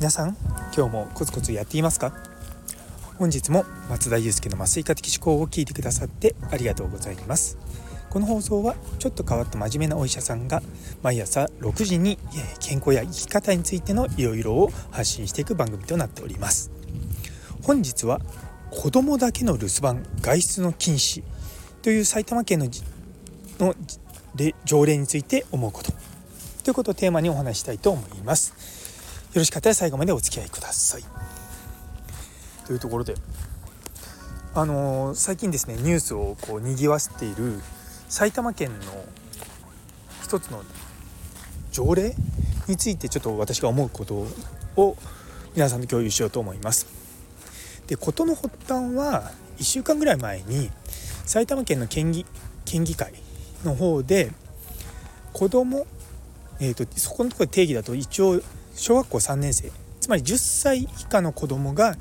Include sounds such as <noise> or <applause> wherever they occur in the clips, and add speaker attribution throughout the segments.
Speaker 1: 皆さん今日もコツコツやっていますか？本日も松田祐介の麻酔科的思考を聞いてくださってありがとうございます。この放送はちょっと変わった真面目なお医者さんが毎朝6時に健康や生き方についてのいろいろを発信していく番組となっております。本日は子供だけの留守番外出の禁止という埼玉県のの条例について思うことということをテーマにお話したいと思いますよろしかったら最後までお付き合いください。というところで、あのー、最近ですねニュースをこう賑わせている埼玉県の一つの条例についてちょっと私が思うことを皆さんと共有しようと思います。で事の発端は1週間ぐらい前に埼玉県の県議県議会の方で子供えーと、とそこのところ定義だと一応小学校3年生つまり10歳以下の子供が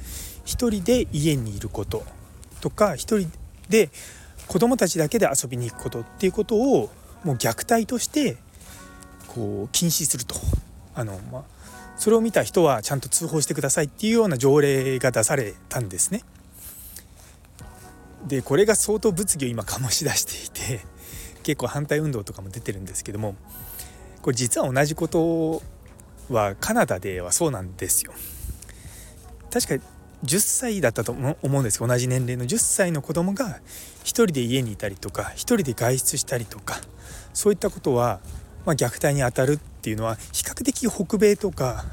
Speaker 1: 1人で家にいることとか1人で子供たちだけで遊びに行くことっていうことをもう虐待としてこう禁止するとあの、まあ、それを見た人はちゃんと通報してくださいっていうような条例が出されたんですね。でこれが相当物議を今醸し出していて結構反対運動とかも出てるんですけどもこれ実は同じことはカナダではそうなんですよ確か10歳だったと思うんです同じ年齢の10歳の子供が1人で家にいたりとか1人で外出したりとかそういったことは、まあ、虐待にあたるっていうのは比較的北米とか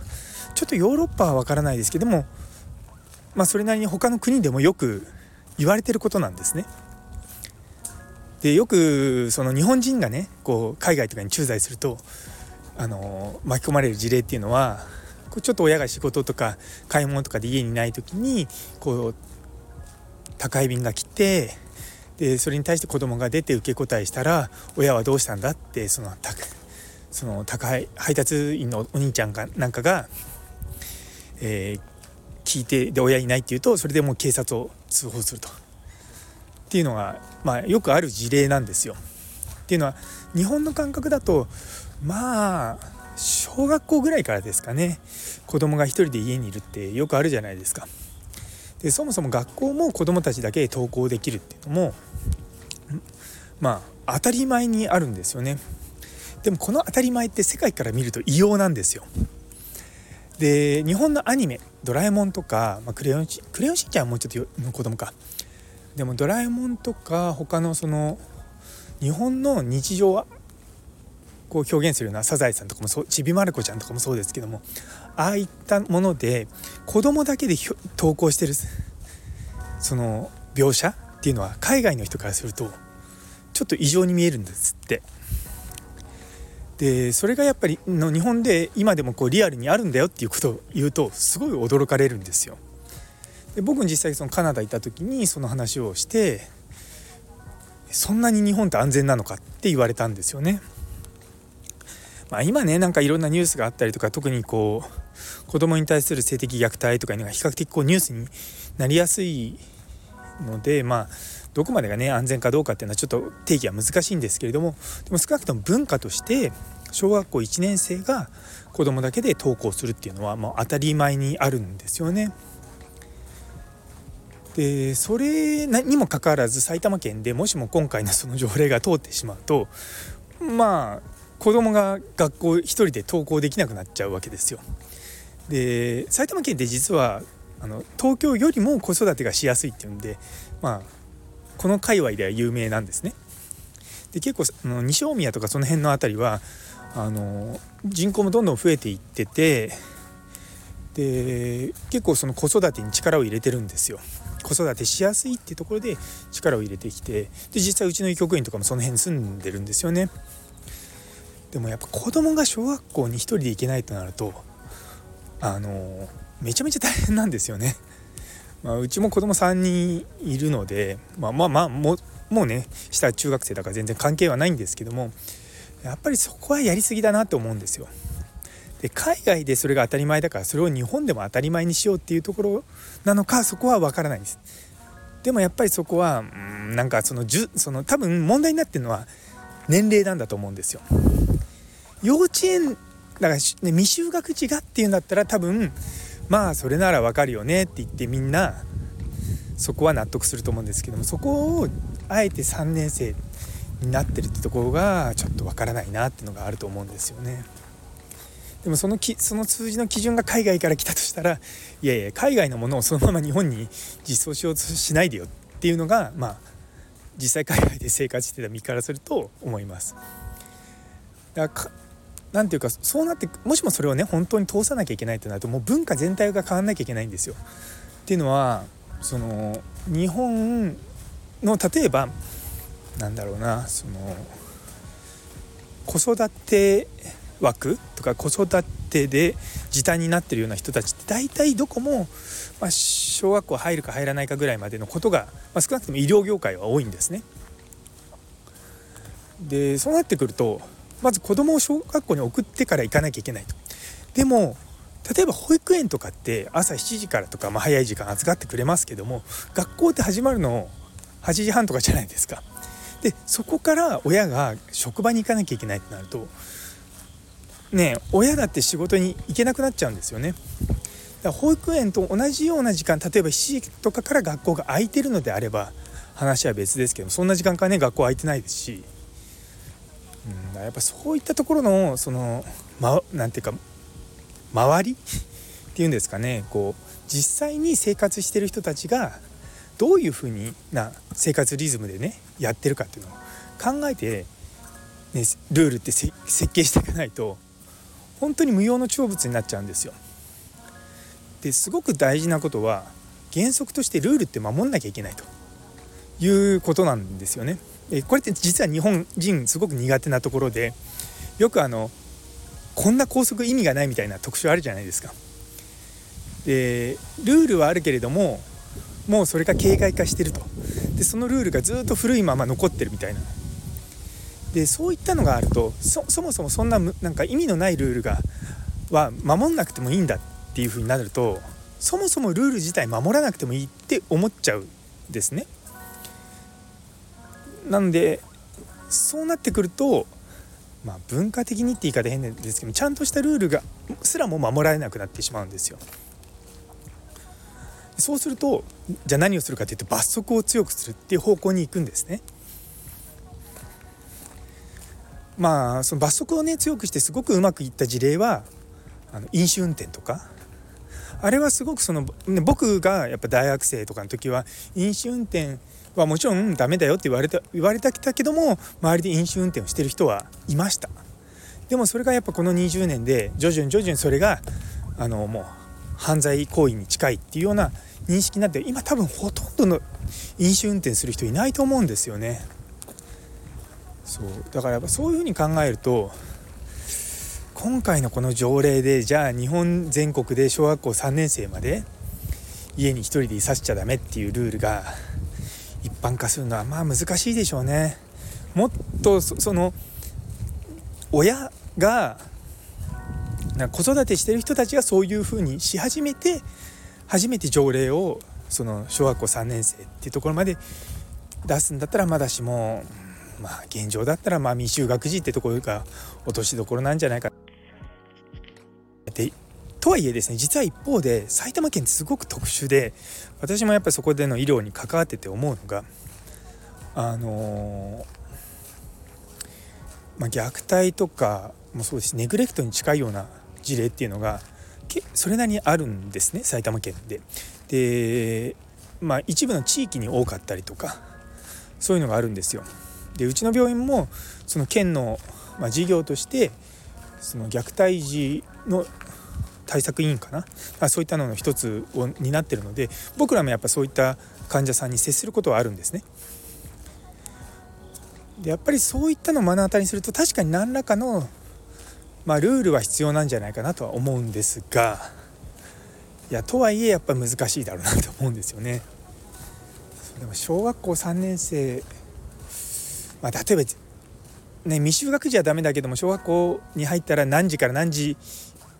Speaker 1: ちょっとヨーロッパは分からないですけども、まあ、それなりに他の国でもよく言われてることなんですね。でよくその日本人がねこう海外とかに駐在するとあの巻き込まれる事例っていうのはちょっと親が仕事とか買い物とかで家にいない時にこう宅配便が来てでそれに対して子供が出て受け答えしたら親はどうしたんだ？ってそのその宅配配達員のお兄ちゃんかなんかが、えー、聞いてで親いないっていうとそれでもう警察を通報すると。っていうのが、まあ、よくある事例なんですよ。っていうのは日本の感覚だとまあ小学校ぐらいからですかね子供が一人で家にいるってよくあるじゃないですか。でそもそも学校も子供たちだけで登校できるっていうのもまあ当たり前にあるんですよね。でもこの当たり前って世界から見ると異様なんですよ。で日本のアニメ「ドラえもん」とか、まあ、クレヨンしクレヨンしんちゃんはもうちょっとの子供かでも「ドラえもん」とか他のその日本の日常はこう表現するようなサザエさんとかもそうちびまる子ちゃんとかもそうですけどもああいったもので子供だけで投稿してるその描写っていうのは海外の人からするとちょっと異常に見えるんですって。でそれがやっぱりの日本で今でもこうリアルにあるんだよっていうことを言うとすごい驚かれるんですよ。で僕実際そのカナダ行った時にその話をしてそんなに日本って安全なのか？って言われたんですよね。まあ、今ねなんかいろんなニュースがあったりとか特にこう子供に対する性的虐待とかいうのが比較的こうニュースになりやすいのでまあどこまでがね安全かどうかっていうのはちょっと定義は難しいんですけれどもでも少なくとも文化として小学校1年生が子供だけで登校するっていうのはもう当たり前にあるんですよね。でそれにもかかわらず埼玉県でもしも今回のその条例が通ってしまうとまあ子供が学校一人で登校できなくなっちゃうわけですよ。で埼玉県って実はあの東京よりも子育てがしやすいっていうんでまあこの界隈では有名なんですね。で結構あの西大宮とかその辺の辺りはあの人口もどんどん増えていっててで結構その子育てに力を入れてるんですよ。子育てしやすいっていうところで力を入れてきてで実際うちの医局員とかもその辺住んでるんですよね。でもやっぱ子供が小学校に1人で行けないとなるとあのめちゃめちゃ大変なんですよね。<laughs> まあ、うちも子供3人いるのでまあまあまあももうね下中学生だから全然関係はないんですけどもやっぱりそこはやりすぎだなって思うんですよ。で海外でそれが当たり前だからそれを日本でも当たり前にしようっていうところなのかそこは分からないんです。でもやっぱりそこはうんなんかそのじゅその多分問題になってるのは年齢なんだと思うんですよ。幼稚園だから、ね、未就学児がっていうんだったら多分まあそれならわかるよねって言ってみんなそこは納得すると思うんですけどもそこをあえて3年生になってるってところがちょっとわからないなっていうのがあると思うんですよね。でもそのきその数字の基準が海外から来たとしたらいやいや海外のものをそのまま日本に実装しようとしないでよっていうのがまあ実際海外で生活してた身からすると思います。だから何ていうかそうなってもしもそれをね本当に通さなきゃいけないとなるともう文化全体が変わんなきゃいけないんですよ。っていうのはその日本の例えばなんだろうなその子育て枠とか子育てで時短になってるような人たちって大体どこも、まあ、小学校入るか入らないかぐらいまでのことが、まあ、少なくとも医療業界は多いんですね。でそうなってくるとまず子供を小学校に送ってから行かなきゃいけないと。でも例えば保育園とかって朝7時からとか、まあ、早い時間預かってくれますけども学校って始まるの8時半とかじゃないですか。でそこから親が職場に行かなきゃいけないってなるとね親だって仕事に行けなくなっちゃうんですよね。だから保育園と同じような時間例えば7時とかから学校が空いてるのであれば話は別ですけどそんな時間からね学校空いてないですしうん、やっぱそういったところのその、ま、ていうか周り <laughs> っていうんですかねこう実際に生活してる人たちがどういうふうにな生活リズムでねやってるかっていうのを考えて、ね、ルールって設計していかないと本当に無用の長物になっちゃうんですよ。ですごく大事なことは原則としてルールって守んなきゃいけないということなんですよね。これって実は日本人すごく苦手なところでよくあのこんな校則意味がないみたいな特徴あるじゃないですか。でルールはあるけれどももうそれが形骸化してるとでそのルールがずっと古いまま残ってるみたいなでそういったのがあるとそもそもそんななんか意味のないルールがは守んなくてもいいんだっていう風になるとそもそもルール自体守らなくてもいいって思っちゃうんですね。なんでそうなってくると、まあ、文化的にって言い方変ですけどちゃんとしたルールがすらも守られなくなってしまうんですよ。そうするとじゃあ何をするかというと罰則を強くするっていう方向に行くんですね。まあその罰則をね強くしてすごくうまくいった事例はあの飲酒運転とか。あれはすごくその、ね、僕がやっぱ大学生とかの時は飲酒運転はもちろんダメだよって言われた言われたきたけども周りで飲酒運転をしてる人はいました。でもそれがやっぱこの20年で徐々に徐々にそれがあのもう犯罪行為に近いっていうような認識になって今多分ほとんどの飲酒運転する人いないと思うんですよね。そうだからやっぱそういうふうに考えると今回のこの条例でじゃあ日本全国で小学校3年生まで家に1人でいさせちゃダメっていうルールが一般化するのはまあ難しいでしょうね。もっとその親が子育てしてる人たちがそういうふうにし始めて初めて条例をその小学校3年生っていうところまで出すんだったらまだしもまあ現状だったらまあ未就学児ってところが落としどころなんじゃないかでとはいえですね実は一方で埼玉県ってすごく特殊で私もやっぱりそこでの医療に関わってて思うのがあのまあ、虐待とかもそうですしネグレクトに近いような事例っていうのがそれなりにあるんですね埼玉県で。でまあ一部の地域に多かったりとかそういうのがあるんですよ。でうちの病院もその県の、まあ、事業としてその虐待児の対策委員かな？あそういったのの一つを担ってるので僕らもやっぱそういった患者さんに接することはあるんですね。でやっぱりそういったのを目の当たりにすると確かに何らかの、まあ、ルールは必要なんじゃないかなとは思うんですがいやとはいえやっぱ難しいだろうなと思うんですよね。でも小学校3年生、まあ、例えばね未就学児はダメだけども小学校に入ったら何時から何時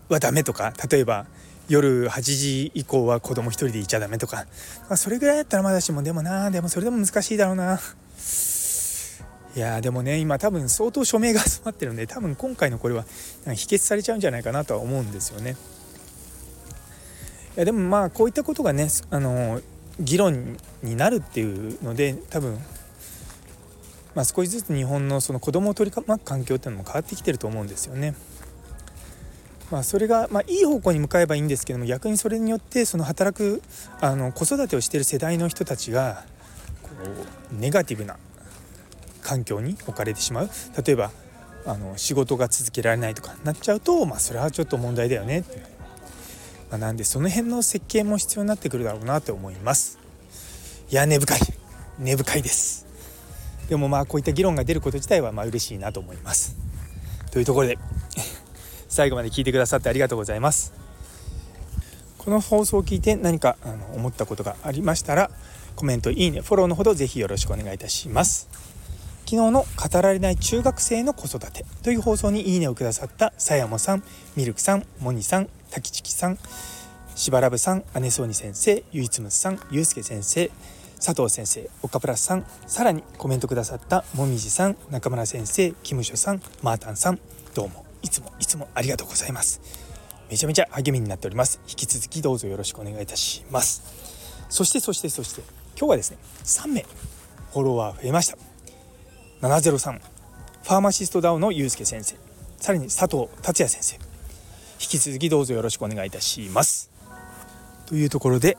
Speaker 1: はダメとか例えば夜8時以降は子供1人でいちゃダメとか、まあ、それぐらいだったらまだしもでもなでもそれでも難しいだろうないやでもね今多分相当署名が集まってるんで多分今回のこれは否決されちゃうんじゃないかなとは思うんですよね。いやでもまあこういったことがねあの議論になるっていうので多分、まあ、少しずつ日本のその子供を取り巻く環境っていうのも変わってきてると思うんですよね。まあ、それが、まあ、いい方向に向かえばいいんですけども逆にそれによってその働くあの子育てをしている世代の人たちがこうネガティブな環境に置かれてしまう。例えばあの仕事が続けられないとかなっちゃうと、まあ、それはちょっと問題だよねって、まあ、なんでその辺の設計も必要になってくるだろうなと思います。いや根深い。根深いです。でもまあこういった議論が出ること自体はまあ嬉しいなと思います。というところで <laughs> 最後まで聞いてくださってありがとうございます。この放送を聞いて何かあの思ったことがありましたらコメントいいねフォローのほどぜひよろしくお願いいたします。昨日の語られない中学生の子育てという放送にいいねをくださったさやもさん、ミルクさん、モニさん、タキチキさん、しばらぶさん、姉そうに先生、ゆいつむさん、ゆうすけ先生、佐藤先生、岡プラスさん、さらにコメントくださったもみじさん、中村先生、キムショさん、マータンさん、どうもいつもいつもありがとうございます。めちゃめちゃ励みになっております。引き続きどうぞよろしくお願いいたします。そしてそしてそして今日はですね、3名フォロワー増えました。703ファーマシストダウのゆうすけ先生さらに佐藤達也先生引き続きどうぞよろしくお願いいたしますというところで